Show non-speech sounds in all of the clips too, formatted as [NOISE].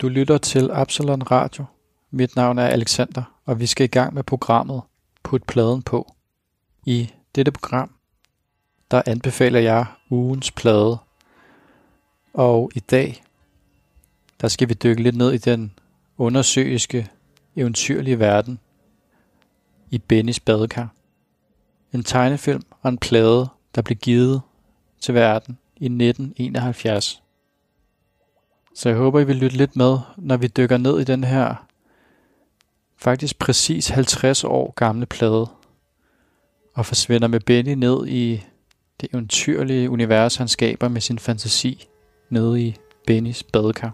Du lytter til Absalon Radio. Mit navn er Alexander, og vi skal i gang med programmet Put pladen på. I dette program, der anbefaler jeg ugens plade. Og i dag, der skal vi dykke lidt ned i den undersøiske, eventyrlige verden i Bennys badekar. En tegnefilm og en plade, der blev givet til verden i 1971. Så jeg håber, I vil lytte lidt med, når vi dykker ned i den her faktisk præcis 50 år gamle plade, og forsvinder med Benny ned i det eventyrlige univers, han skaber med sin fantasi nede i Bennys badekar.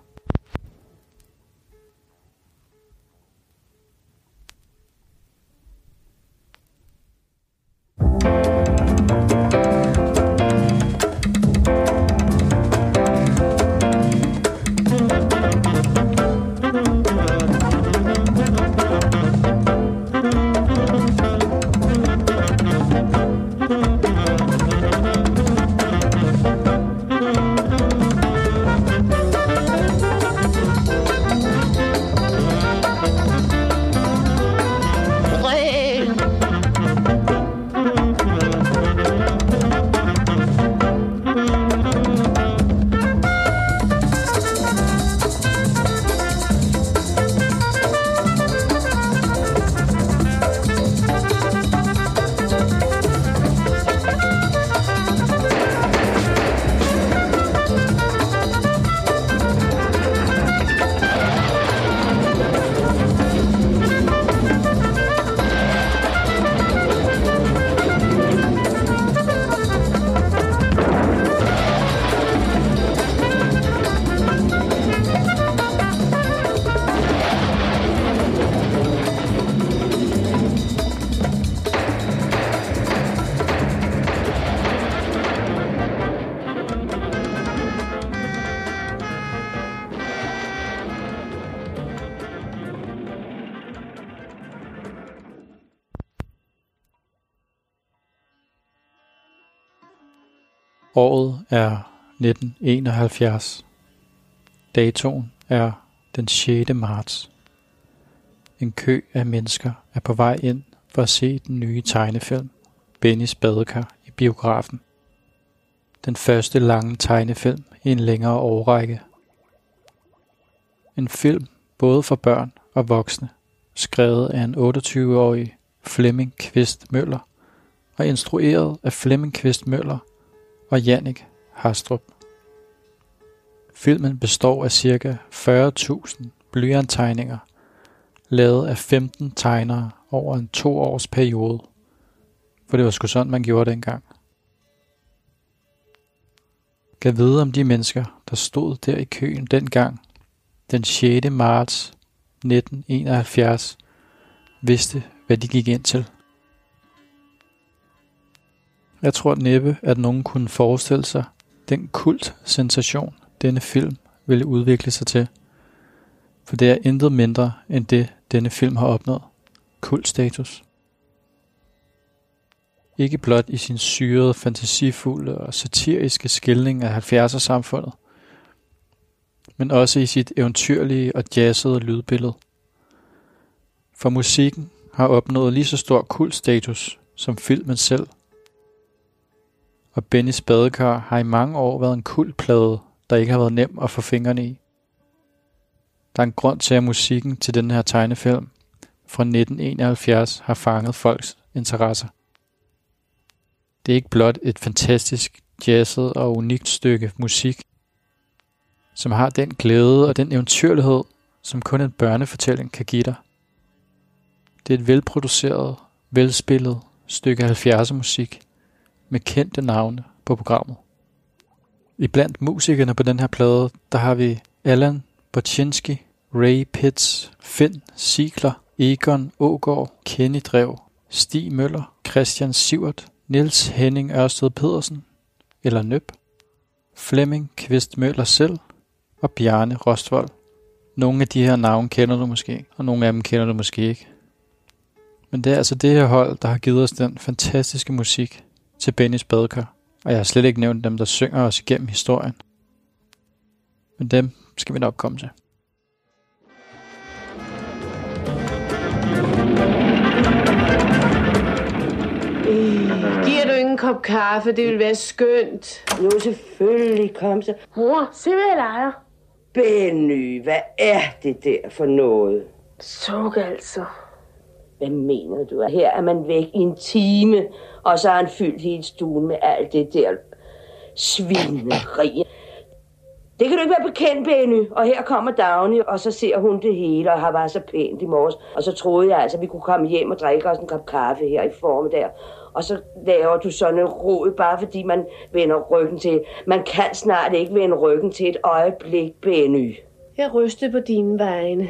Er 1971. Datoen er den 6. marts. En kø af mennesker er på vej ind for at se den nye tegnefilm Bennys badekar i biografen. Den første lange tegnefilm i en længere årrække. En film både for børn og voksne, skrevet af en 28-årig Flemming Kvist Møller og instrueret af Flemming Kvist Møller – og Jannik Hastrup. Filmen består af ca. 40.000 blyanttegninger, lavet af 15 tegnere over en to års periode. For det var sgu sådan, man gjorde dengang. Gav vide om de mennesker, der stod der i køen dengang, den 6. marts 1971, vidste, hvad de gik ind til. Jeg tror næppe, at nogen kunne forestille sig den kult-sensation, denne film ville udvikle sig til. For det er intet mindre end det, denne film har opnået. Kultstatus. Ikke blot i sin syrede, fantasifulde og satiriske skildring af 70'er-samfundet, men også i sit eventyrlige og jazzede lydbillede. For musikken har opnået lige så stor kultstatus som filmen selv – og Bennys badekar har i mange år været en kultplade, der ikke har været nem at få fingrene i. Der er en grund til, at musikken til den her tegnefilm fra 1971 har fanget folks interesser. Det er ikke blot et fantastisk jazzet og unikt stykke musik, som har den glæde og den eventyrlighed, som kun en børnefortælling kan give dig. Det er et velproduceret, velspillet stykke 70'er musik, med kendte navne på programmet. I blandt musikerne på den her plade, der har vi Alan Bocinski, Ray Pitts, Finn Sigler, Egon Ågård, Kenny Drev, Stig Møller, Christian Sivert, Niels Henning Ørsted Pedersen, eller Nøb, Flemming Kvist Møller selv og Bjarne Rostvold. Nogle af de her navne kender du måske, og nogle af dem kender du måske ikke. Men det er altså det her hold, der har givet os den fantastiske musik, til Bennys badekar, og jeg har slet ikke nævnt dem, der synger os igennem historien. Men dem skal vi nok komme til. Øh, giver du ingen kop kaffe? Det vil være skønt. Jo, selvfølgelig. Kom så. Mor, se hvad jeg leger. Benny, hvad er det der for noget? Suk altså. Hvad mener du? Her er man væk i en time, og så har han fyldt hele stuen med alt det der svineri. Det kan du ikke være bekendt, Benny. Og her kommer Dagny, og så ser hun det hele, og har været så pænt i morges. Og så troede jeg altså, at vi kunne komme hjem og drikke os en kop kaffe her i formiddag. Og så laver du sådan en rod, bare fordi man vender ryggen til. Man kan snart ikke vende ryggen til et øjeblik, Benny. Jeg rystede på dine vegne.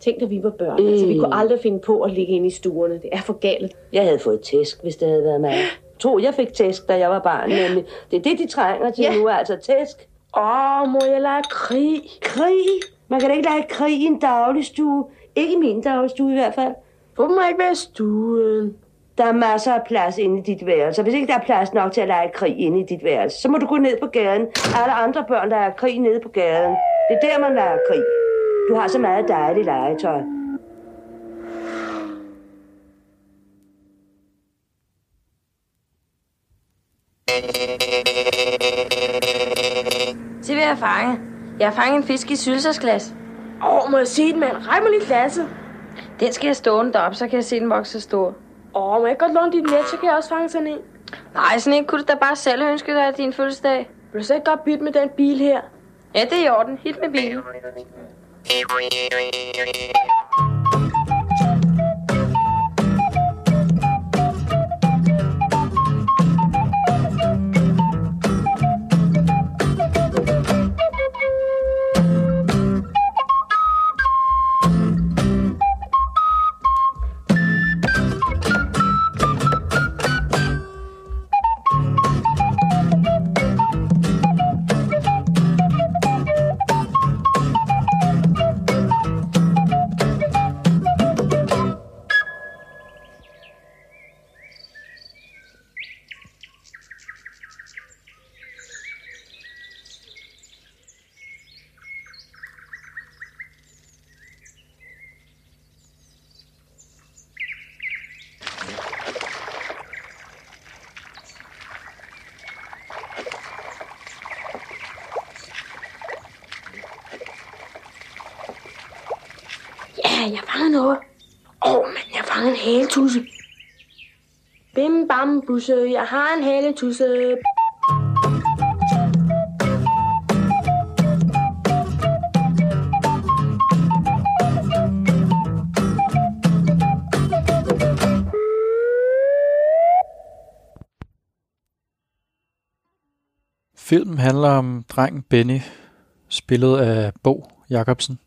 Tænk, da vi var børn. Mm. Altså, vi kunne aldrig finde på at ligge inde i stuerne. Det er for galt. Jeg havde fået tæsk, hvis det havde været mig. Tro, jeg fik tæsk, da jeg var barn. Nemlig. Det er det, de trænger til ja. nu, altså tæsk. Åh, må jeg lege krig? Krig? Man kan da ikke lege krig i en dagligstue. Ikke i min dagligstue i hvert fald. Hvorfor må jeg ikke være stuen? Der er masser af plads inde i dit værelse. Hvis ikke der er plads nok til at lege krig inde i dit værelse, så må du gå ned på gaden. Alle andre børn, der er krig nede på gaden. Det er der, man leger krig. Du har så meget dejligt legetøj. Se, hvad jeg har fanget. Jeg har fanget en fisk i sylsersglas. Åh, oh, må jeg se den, mand? Rej mig lige glasset. Den skal jeg stående deroppe, så kan jeg se den vokse så stor. Åh, oh, må jeg godt låne dit net, så kan jeg også fange sådan en. Nej, sådan en kunne du da bare selv ønske dig af din fødselsdag. Vil du så ikke godt bytte med den bil her? Ja, det er i orden. Hit med bilen. Haletusse, jeg har en haletusse. Filmen handler om drengen Benny, spillet af Bo Jacobsen.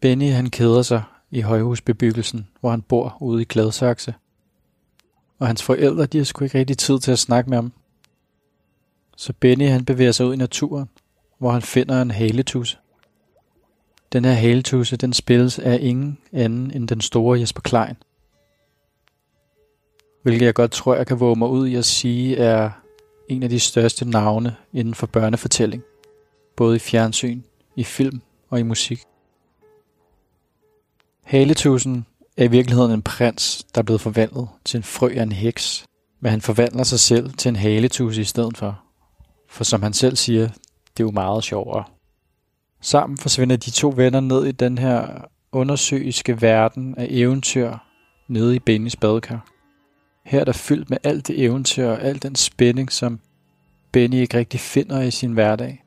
Benny han keder sig i højhusbebyggelsen, hvor han bor ude i Gladsaxe. Og hans forældre, de har sgu ikke rigtig tid til at snakke med ham. Så Benny han bevæger sig ud i naturen, hvor han finder en haletusse. Den her haletusse, den spilles af ingen anden end den store Jesper Klein. Hvilket jeg godt tror, jeg kan våge mig ud i at sige, er en af de største navne inden for børnefortælling. Både i fjernsyn, i film og i musik. Haletusen er i virkeligheden en prins, der er blevet forvandlet til en frø af en heks, men han forvandler sig selv til en haletusse i stedet for. For som han selv siger, det er jo meget sjovere. Sammen forsvinder de to venner ned i den her undersøiske verden af eventyr nede i Bennys badekar. Her er der fyldt med alt det eventyr og al den spænding, som Benny ikke rigtig finder i sin hverdag.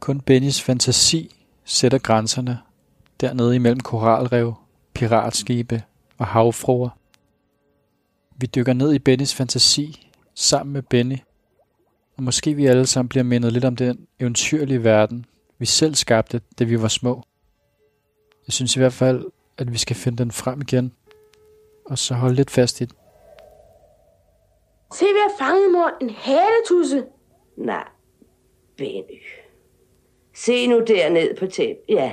Kun Bennys fantasi sætter grænserne dernede imellem koralrev, piratskibe og havfruer. Vi dykker ned i Bennys fantasi sammen med Benny, og måske vi alle sammen bliver mindet lidt om den eventyrlige verden, vi selv skabte, da vi var små. Jeg synes i hvert fald, at vi skal finde den frem igen, og så holde lidt fast i den. Se, vi har fanget, mor. En haletusse. Nej, Benny. Se nu derned på tæppet. Ja, ja.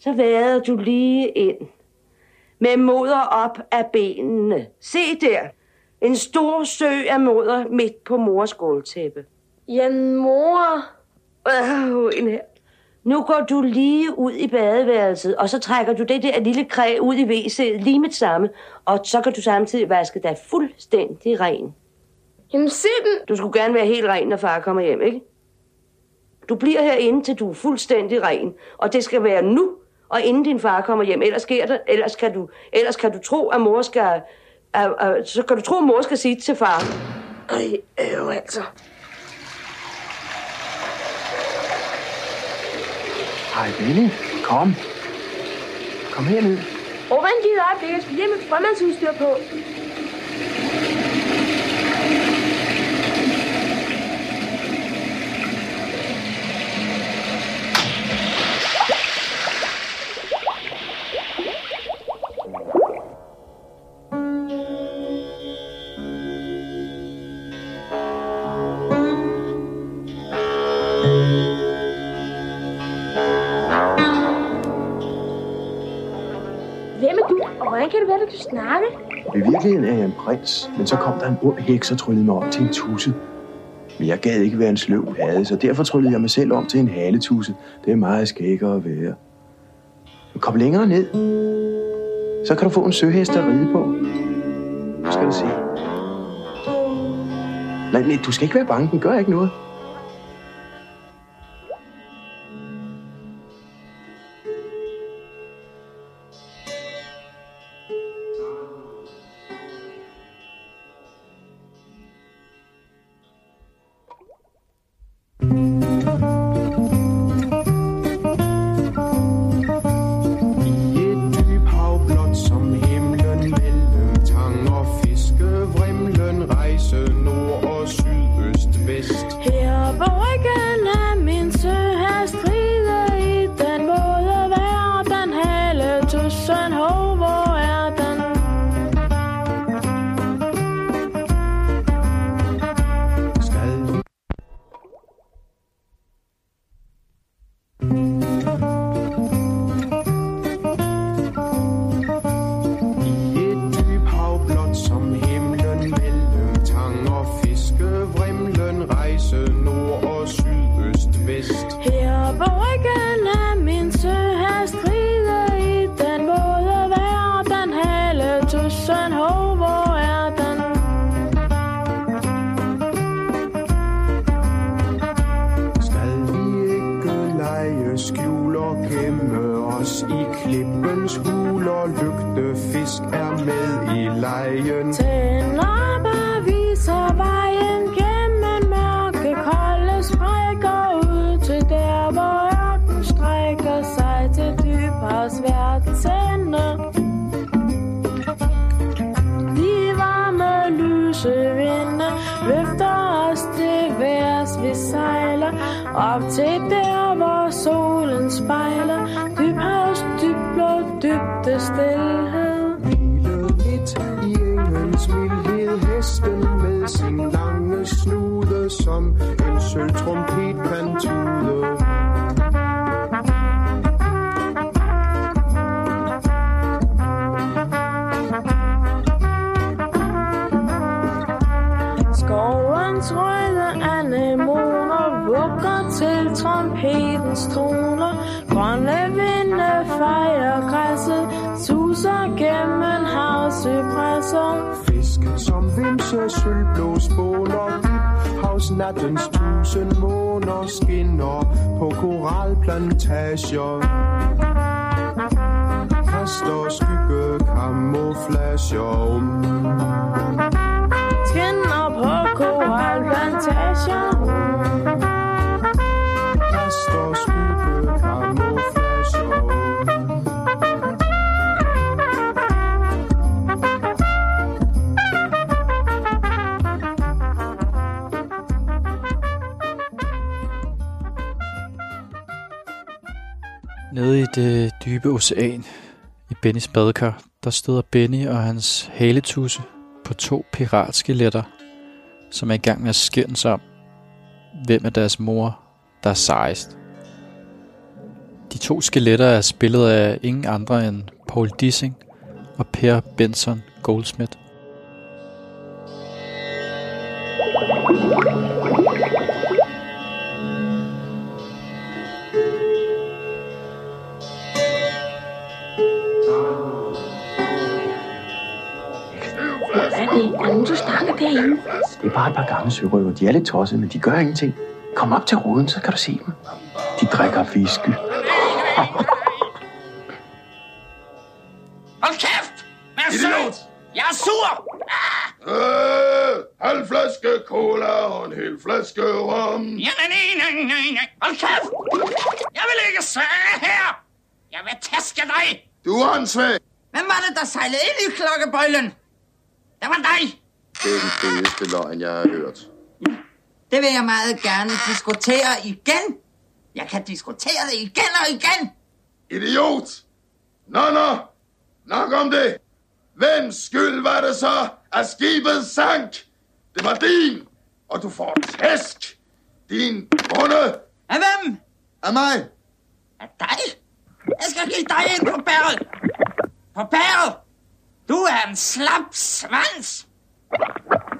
Så vader du lige ind. Med moder op af benene. Se der. En stor sø af moder midt på mors gulvtæppe. Ja, mor. Øh, en her. Nu går du lige ud i badeværelset, og så trækker du det der lille kræ ud i WC'et lige med det samme, og så kan du samtidig vaske dig fuldstændig ren. Jamen simpelthen. Du skulle gerne være helt ren, når far kommer hjem, ikke? Du bliver herinde, til du er fuldstændig ren, og det skal være nu, og inden din far kommer hjem. Ellers, sker det, ellers, kan, du, ellers kan du tro, at mor skal... Uh, uh, så kan du tro, at mor skal sige til far. Ej, øh, altså. Hej Benny, kom. Kom herned. Åh, vent lige et øjeblik. Jeg skal lige have mit på. Hvordan kan det være, du kan snakke? I virkeligheden er jeg en prins, men så kom der en ond heks og tryllede mig om til en tusse. Men jeg gad ikke være en sløv hade, så derfor tryllede jeg mig selv om til en haletusse. Det er meget skækkere at være. Men kom længere ned. Så kan du få en søhest at ride på. Nu skal du se. Nej, nej, du skal ikke være bange. Den gør ikke noget. Lyse sølvblå spåler Dyb havsnattens tusind måner Skinner på koralplantager Kaster skygge kamuflager om Skinner på koralplantager. Nede i det dybe ocean, i Bennys badekar, der støder Benny og hans haletusse på to piratskeletter, som er i gang med at skændes om, hvem er deres mor, der er sejst. De to skeletter er spillet af ingen andre end Paul Dissing og Per Benson Goldsmith. Det er bare et par gamle sørøver. De er lidt tossede, men de gør ingenting. Kom op til roden, så kan du se dem. De drikker whisky. [LAUGHS] Hold kæft! Hvad er Idiot! sødt? Jeg er sur! Øh, halv flaske cola og en hel flaske rom. Ja, nej, nej, nej, nej. Hold kæft! Jeg vil ikke sidde her! Jeg vil tæske dig! Du er åndssvag. Hvem var det, der sejlede ind i klokkebøjlen? Det var dig! Det er den fedeste løgn, jeg har hørt. Det vil jeg meget gerne diskutere igen. Jeg kan diskutere det igen og igen. Idiot! Nå, nå. Nok om det. Hvem skyld var det så, at skibet sank? Det var din, og du får tæsk. Din bunde Af hvem? af mig. Af dig? Jeg skal give dig ind på bæret. På bæret. Du er en slap svans.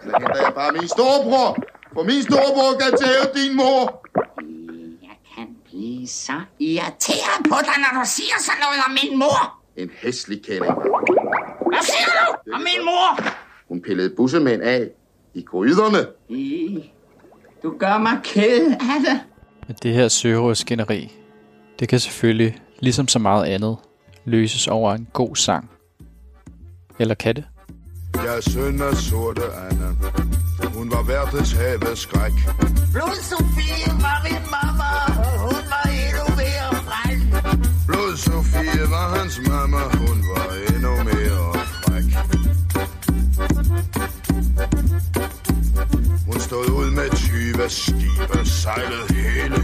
Så henter jeg bare min storebror. For min storebror kan tæve din mor. Jeg kan blive så irriteret på dig, når du siger sådan noget om min mor. En hæslig kælling. Hvad siger du om min mor? Hun pillede bussemænd af i gryderne. Du gør mig ked af det. Men det her sørøverskænderi, det kan selvfølgelig, ligesom så meget andet, løses over en god sang. Eller kan det? Jeg er søn af sorte Anna. Hun var værtets havets skræk. Blod Sofie var min mamma, og hun var endnu mere fræk. Blod Sofie var hans mamma. Hun var endnu mere fræk. Hun stod ud med 20 skibe, sejlede hele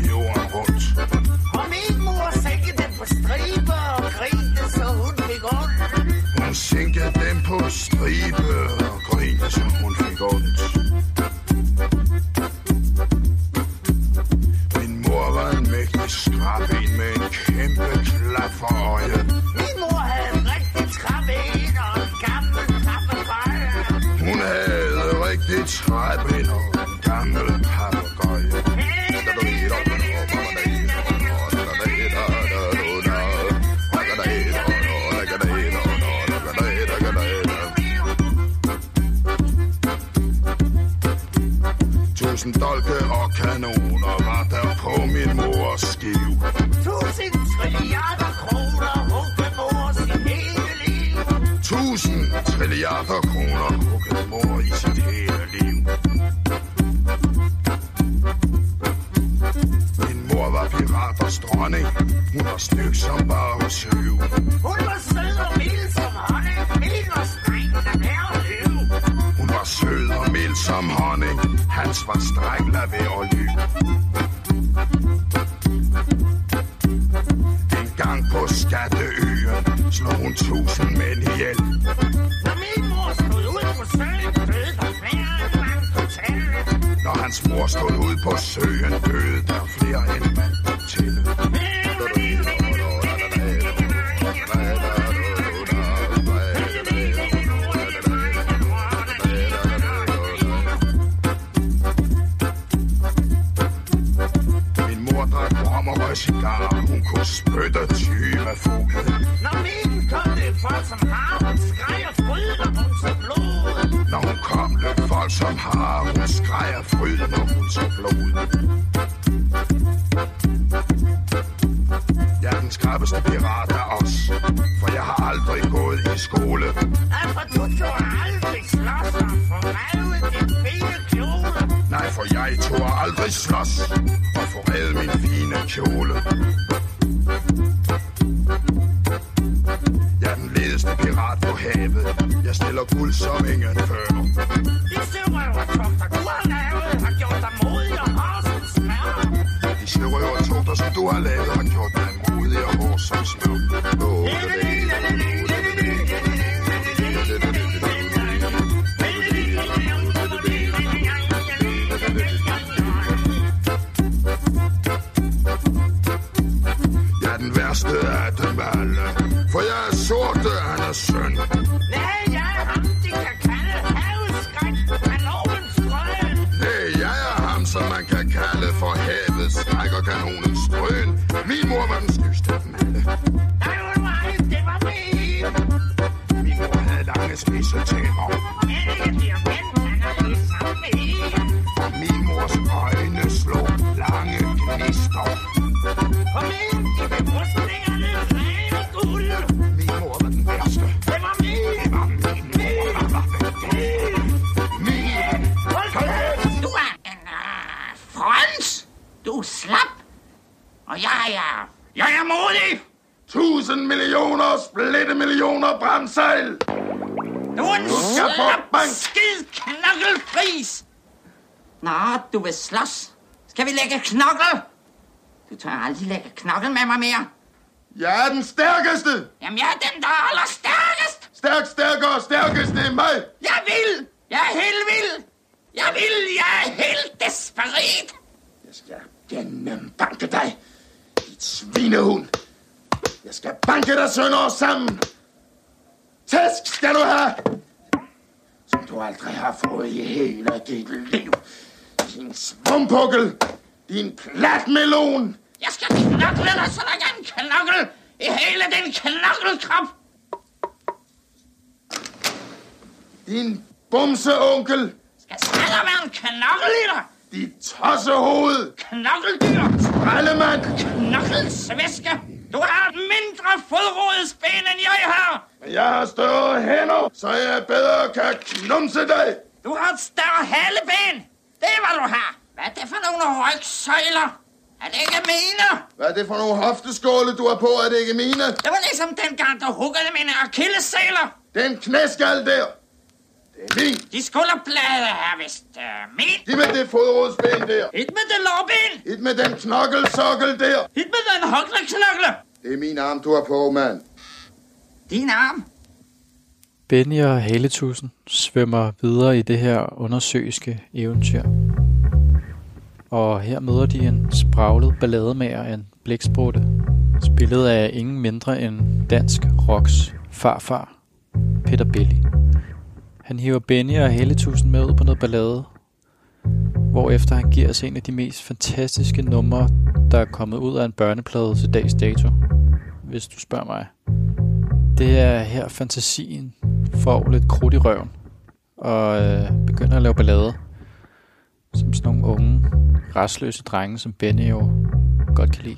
på skatteøen slog hun tusind mænd ihjel. Når min mor stod ude på søen, døde der flere end man kunne tælle. Når hans mor stod ude på søen, døde der flere end man kunne tælle. Skreg af fryd, når hun Nå, du vil slås. Skal vi lægge knokkel? Du tør aldrig lægge knokkel med mig mere. Jeg er den stærkeste. Jamen, jeg er den, der er allerstærkest. Stærk, stærkere, stærkeste end mig. Jeg vil! Jeg er helt vild! Jeg vil! Jeg er helt desperat! Jeg skal gennembanke dig, dit svinehund. Jeg skal banke dig sønder sammen. Tæsk skal du have, du aldrig har fået i hele dit liv. Din svumpukkel, din platmelon. Jeg skal knokle dig, så der er en knokkel i hele den knokkelkrop. Din bumseonkel, Skal der være en knokkel i dig? dit tossehoved, Knokkeldyr! Krallemand. Knokkelsvæske! Du har et mindre fodrodesben, end jeg har! Men jeg har større hænder, så jeg bedre kan knumse dig. Du har et større haleben! Det er, hvad du har! Hvad er det for nogle rygsøjler? Er det ikke mine? Hvad er det for nogle hofteskåle, du har på? Er det ikke mine? Det var ligesom dengang, du huggede mine akillesæler. Den knæskal der. Det er min. De skulderblade er vist øh, min. De med det fodrodsben der. Hit med det lårben! Et med den knokkelsokkel der. Hit med den hokleknokle! Det er min arm, du har på, mand. Din arm? Benny og Haletusen svømmer videre i det her undersøiske eventyr. Og her møder de en spraglet ballademager af en blæksprutte, spillet af ingen mindre end dansk rocks farfar, Peter Belli. Han hiver Benny og Haletusen med ud på noget ballade, hvorefter han giver os en af de mest fantastiske numre, der er kommet ud af en børneplade til dags dato, hvis du spørger mig. Det er her fantasien får lidt krudt i røven og øh, begynder at lave ballade. Som sådan nogle unge, restløse drenge, som Benny jo godt kan lide.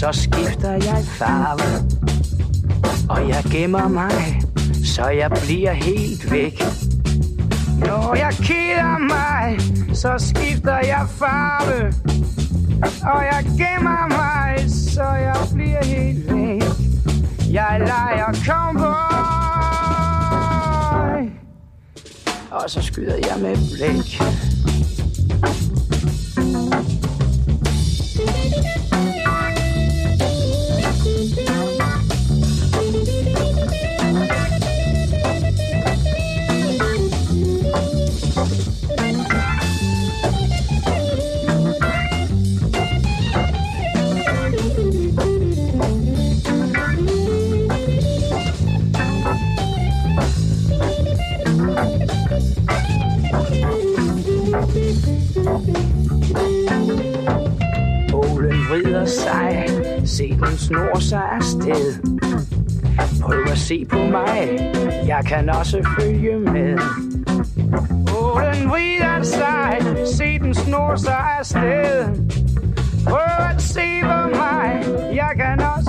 Så skifter jeg farve. Og jeg gemmer mig, så jeg bliver helt væk. Når jeg keder mig, så skifter jeg farve. Og jeg gemmer mig, så jeg bliver helt væk. Jeg leger cowboy. Og så skyder jeg med blæk. Snor sig afsted. Prøv at se på mig, jeg kan også følge med. Ålen vrider sig, se den snor sig afsted. Prøv at se på mig, jeg kan også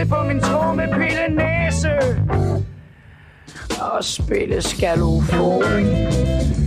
spille på min trommepille næse og spille skalofon.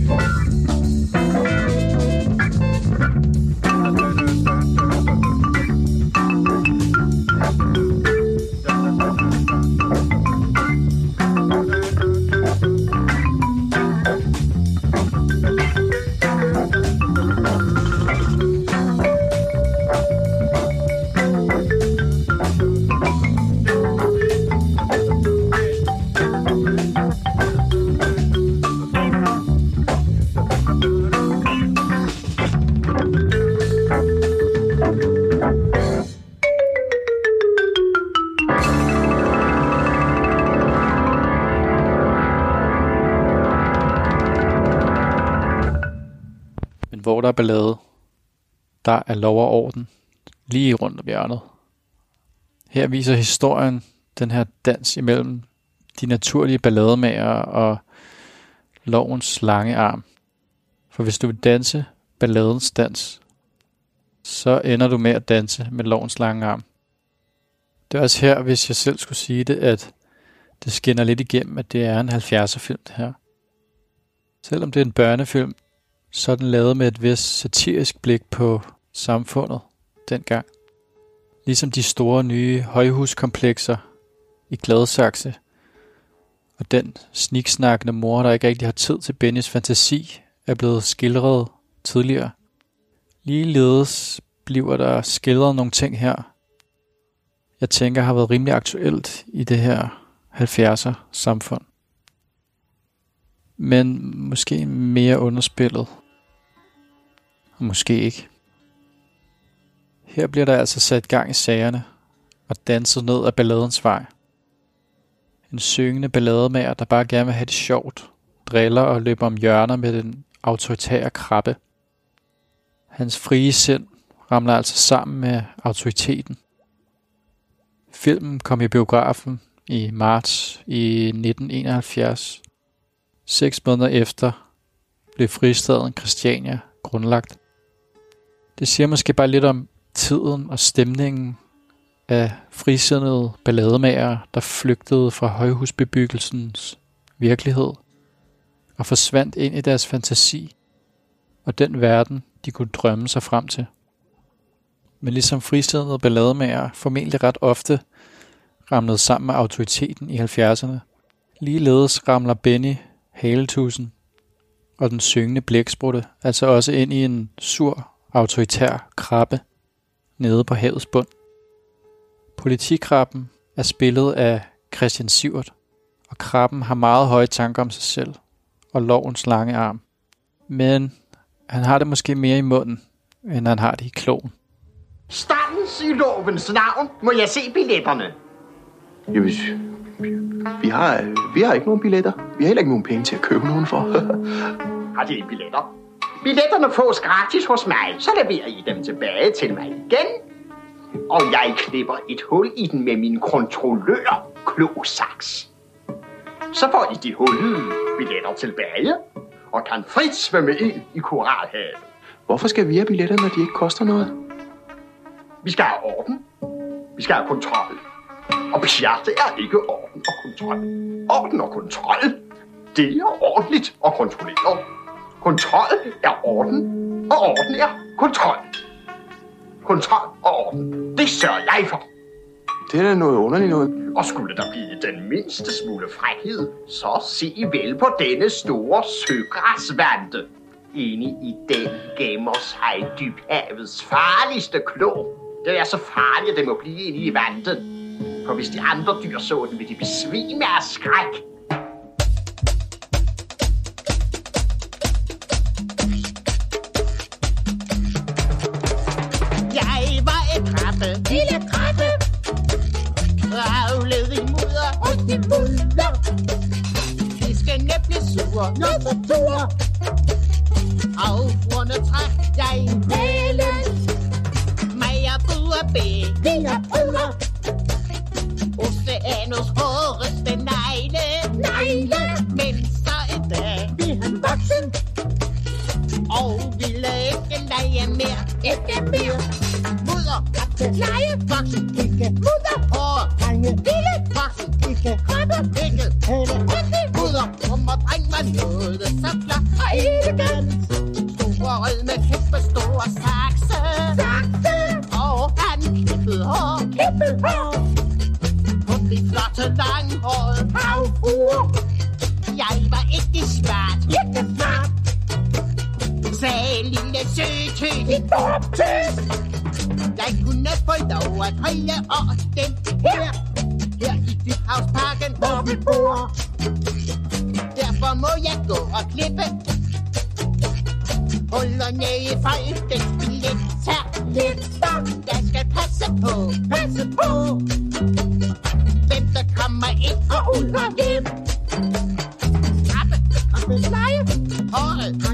Der er ballade, der er lov og orden lige rundt om hjørnet. Her viser historien den her dans imellem de naturlige ballademager og lovens lange arm. For hvis du vil danse balladens dans, så ender du med at danse med lovens lange arm. Det er også her, hvis jeg selv skulle sige det, at det skinner lidt igennem, at det er en 70'er film, det her. Selvom det er en børnefilm, sådan lavet med et vist satirisk blik på samfundet dengang. Ligesom de store nye højhuskomplekser i Gladsaxe, og den sniksnakkende mor, der ikke rigtig har tid til Bennys fantasi, er blevet skildret tidligere. Ligeledes bliver der skildret nogle ting her, jeg tænker har været rimelig aktuelt i det her 70'er samfund. Men måske mere underspillet. Måske ikke. Her bliver der altså sat gang i sagerne og danset ned ad balladens vej. En syngende ballademager, der bare gerne vil have det sjovt, driller og løber om hjørner med den autoritære krabbe. Hans frie sind ramler altså sammen med autoriteten. Filmen kom i biografen i marts i 1971. Seks måneder efter blev fristaden Christiania grundlagt. Det siger måske bare lidt om tiden og stemningen af frisindede ballademager, der flygtede fra højhusbebyggelsens virkelighed og forsvandt ind i deres fantasi og den verden, de kunne drømme sig frem til. Men ligesom frisindede ballademager formentlig ret ofte ramlede sammen med autoriteten i 70'erne. Ligeledes ramler Benny Haletusen og den syngende blæksprutte altså også ind i en sur, autoritær krabbe nede på havets bund. Politikrabben er spillet af Christian Sivert, og krabben har meget høje tanker om sig selv og lovens lange arm. Men han har det måske mere i munden, end han har det i klogen. Stands i lovens navn må jeg se billetterne. Jamen, vi har, vi har ikke nogen billetter. Vi har heller ikke nogen penge til at købe nogen for. [LAUGHS] Har de billetter? Billetterne fås gratis hos mig, så leverer I dem tilbage til mig igen. Og jeg knipper et hul i den med min kontrollør, Klosaks. Så får I de hullede billetter tilbage, og kan frit svømme ind i koralhavet. Hvorfor skal vi have billetter, når de ikke koster noget? Vi skal have orden. Vi skal have kontrol. Og pjat er ikke orden og kontrol. Orden og kontrol, det er ordentligt og kontrolleret. Kontrol er orden, og orden er kontrol. Kontrol og orden, det sørger jeg for. Det er da noget underligt noget. Og skulle der blive den mindste smule frækhed, så se vel på denne store søgræsvante. Inde i den gemmer sig dybhavets farligste klo. Det er så farligt, at det må blive inde i vandet. For hvis de andre dyr så den, vil de besvime af skræk. Blev sure, når og den her, her i Dybhavsparken, hvor vi bor. Derfor må jeg gå og klippe hullerne i folkets billetter. der skal passe på, passe på, hvem der kommer ind og ud og hjem. Krabbe, krabbe, leje, håret,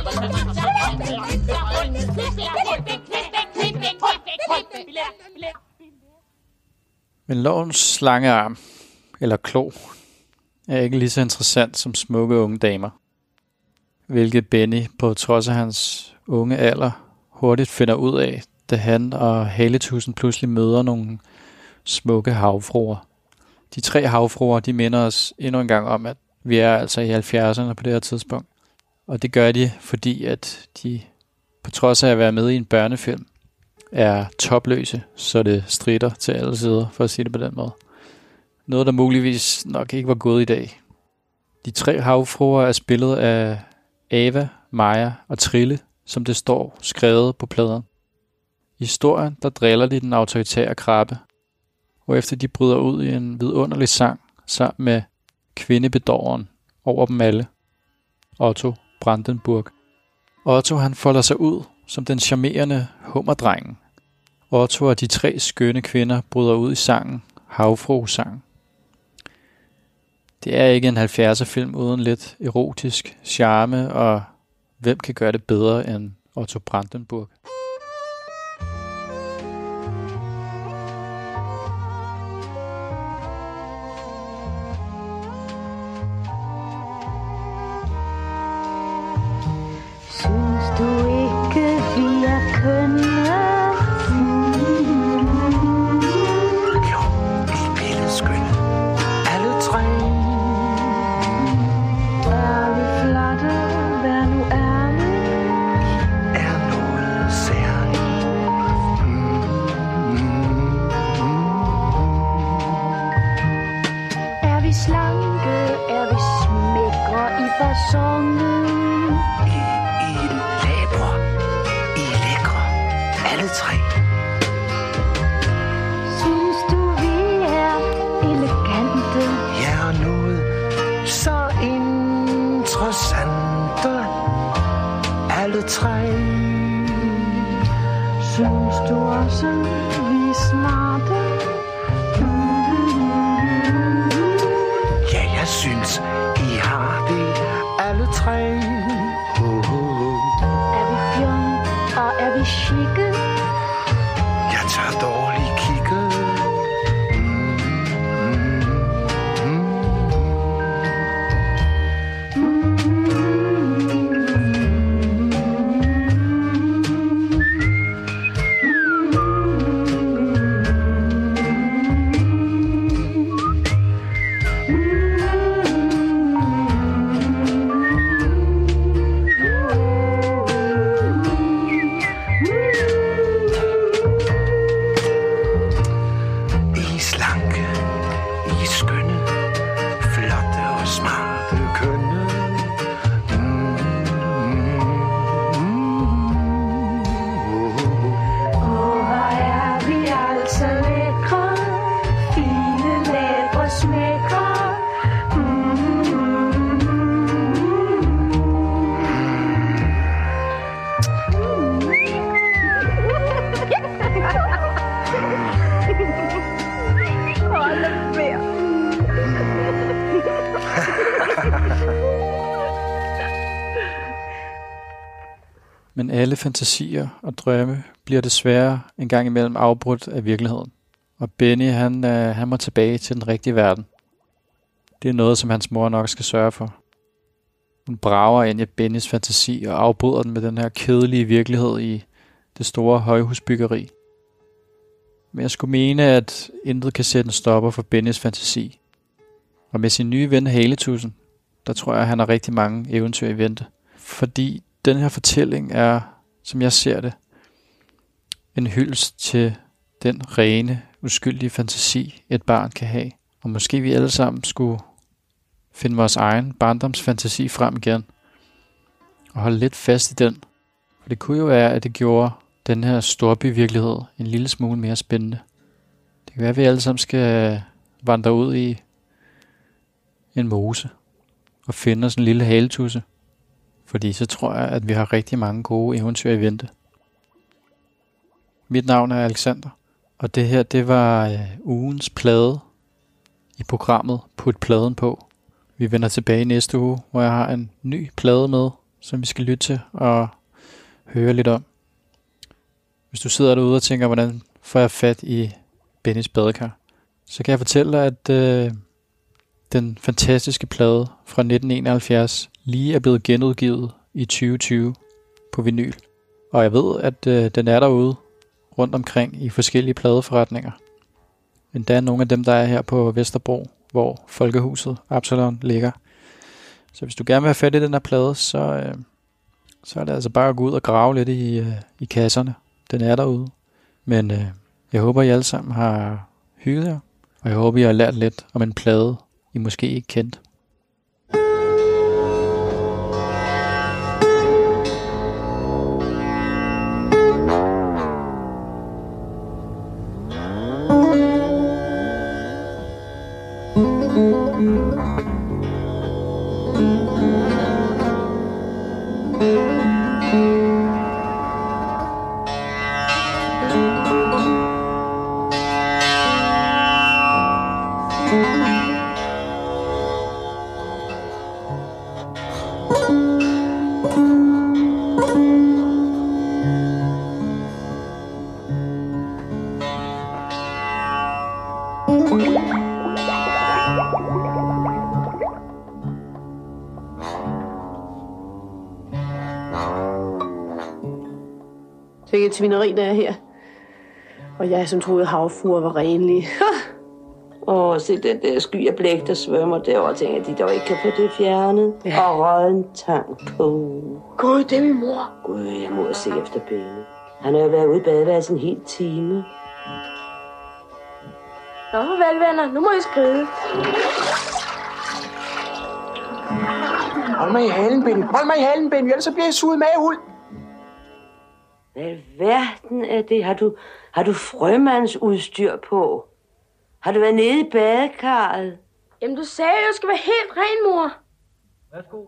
Men lovens slangearm, eller klo, er ikke lige så interessant som smukke unge damer. Hvilket Benny, på trods af hans unge alder, hurtigt finder ud af, da han og Haletusen pludselig møder nogle smukke havfruer. De tre havfruer, de minder os endnu en gang om, at vi er altså i 70'erne på det her tidspunkt. Og det gør de, fordi at de, på trods af at være med i en børnefilm, er topløse, så det strider til alle sider, for at sige det på den måde. Noget, der muligvis nok ikke var gået i dag. De tre havfruer er spillet af Ava, Maja og Trille, som det står skrevet på pladen. I historien, der driller de den autoritære krabbe, og efter de bryder ud i en vidunderlig sang sammen med kvindebedåren over dem alle, Otto Brandenburg. Otto han folder sig ud som den charmerende hummerdrengen. Otto og de tre skønne kvinder bryder ud i sangen Havfru-sang. Det er ikke en 70'er film uden lidt erotisk charme, og hvem kan gøre det bedre end Otto Brandenburg? Fantasier og drømme bliver desværre en gang imellem afbrudt af virkeligheden. Og Benny, han, øh, han må tilbage til den rigtige verden. Det er noget, som hans mor nok skal sørge for. Hun brager ind i Bennys fantasi og afbryder den med den her kedelige virkelighed i det store højhusbyggeri. Men jeg skulle mene, at intet kan sætte en stopper for Bennys fantasi. Og med sin nye ven Haletusen, der tror jeg, at han har rigtig mange eventyr i vente. Fordi den her fortælling er, som jeg ser det, en hyldest til den rene, uskyldige fantasi, et barn kan have. Og måske vi alle sammen skulle finde vores egen barndomsfantasi frem igen. Og holde lidt fast i den. For det kunne jo være, at det gjorde den her storbyvirkelighed en lille smule mere spændende. Det kan være, at vi alle sammen skal vandre ud i en mose og finde os en lille haletusse. Fordi så tror jeg, at vi har rigtig mange gode eventyr i vente. Mit navn er Alexander, og det her det var øh, ugens plade i programmet Put pladen på. Vi vender tilbage næste uge, hvor jeg har en ny plade med, som vi skal lytte til og høre lidt om. Hvis du sidder derude og tænker, hvordan får jeg fat i Bennys badekar, så kan jeg fortælle dig, at øh, den fantastiske plade fra 1971 lige er blevet genudgivet i 2020 på vinyl. Og jeg ved, at øh, den er derude rundt omkring i forskellige pladeforretninger. Endda nogle af dem, der er her på Vesterbro, hvor Folkehuset Absalon ligger. Så hvis du gerne vil have fat i den her plade, så, øh, så er det altså bare at gå ud og grave lidt i, øh, i kasserne. Den er derude. Men øh, jeg håber, I alle sammen har hygget jer, og jeg håber, I har lært lidt om en plade, I måske ikke kendte. Svineri, der er her. Og jeg, som troede, havfruer var renlige. Åh, se den der sky af blæk, der svømmer derovre, tænker jeg, de dog ikke kan få det fjernet. Ja. Og røden tang på. Gud, det er min mor. Gud, jeg må se efter Benny. Han har jo været ude i badeværelsen en hel time. Nå, farvel, venner. Nu må I skride. Hold mig i halen, Benny. Hold mig i halen, Benny, ellers så bliver jeg suget med ud. Hvad verden er det? Har du, har du frømandsudstyr på? Har du været nede i badekarret? Jamen, du sagde at jeg skal være helt ren, mor. Værsgo.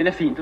Den er fin,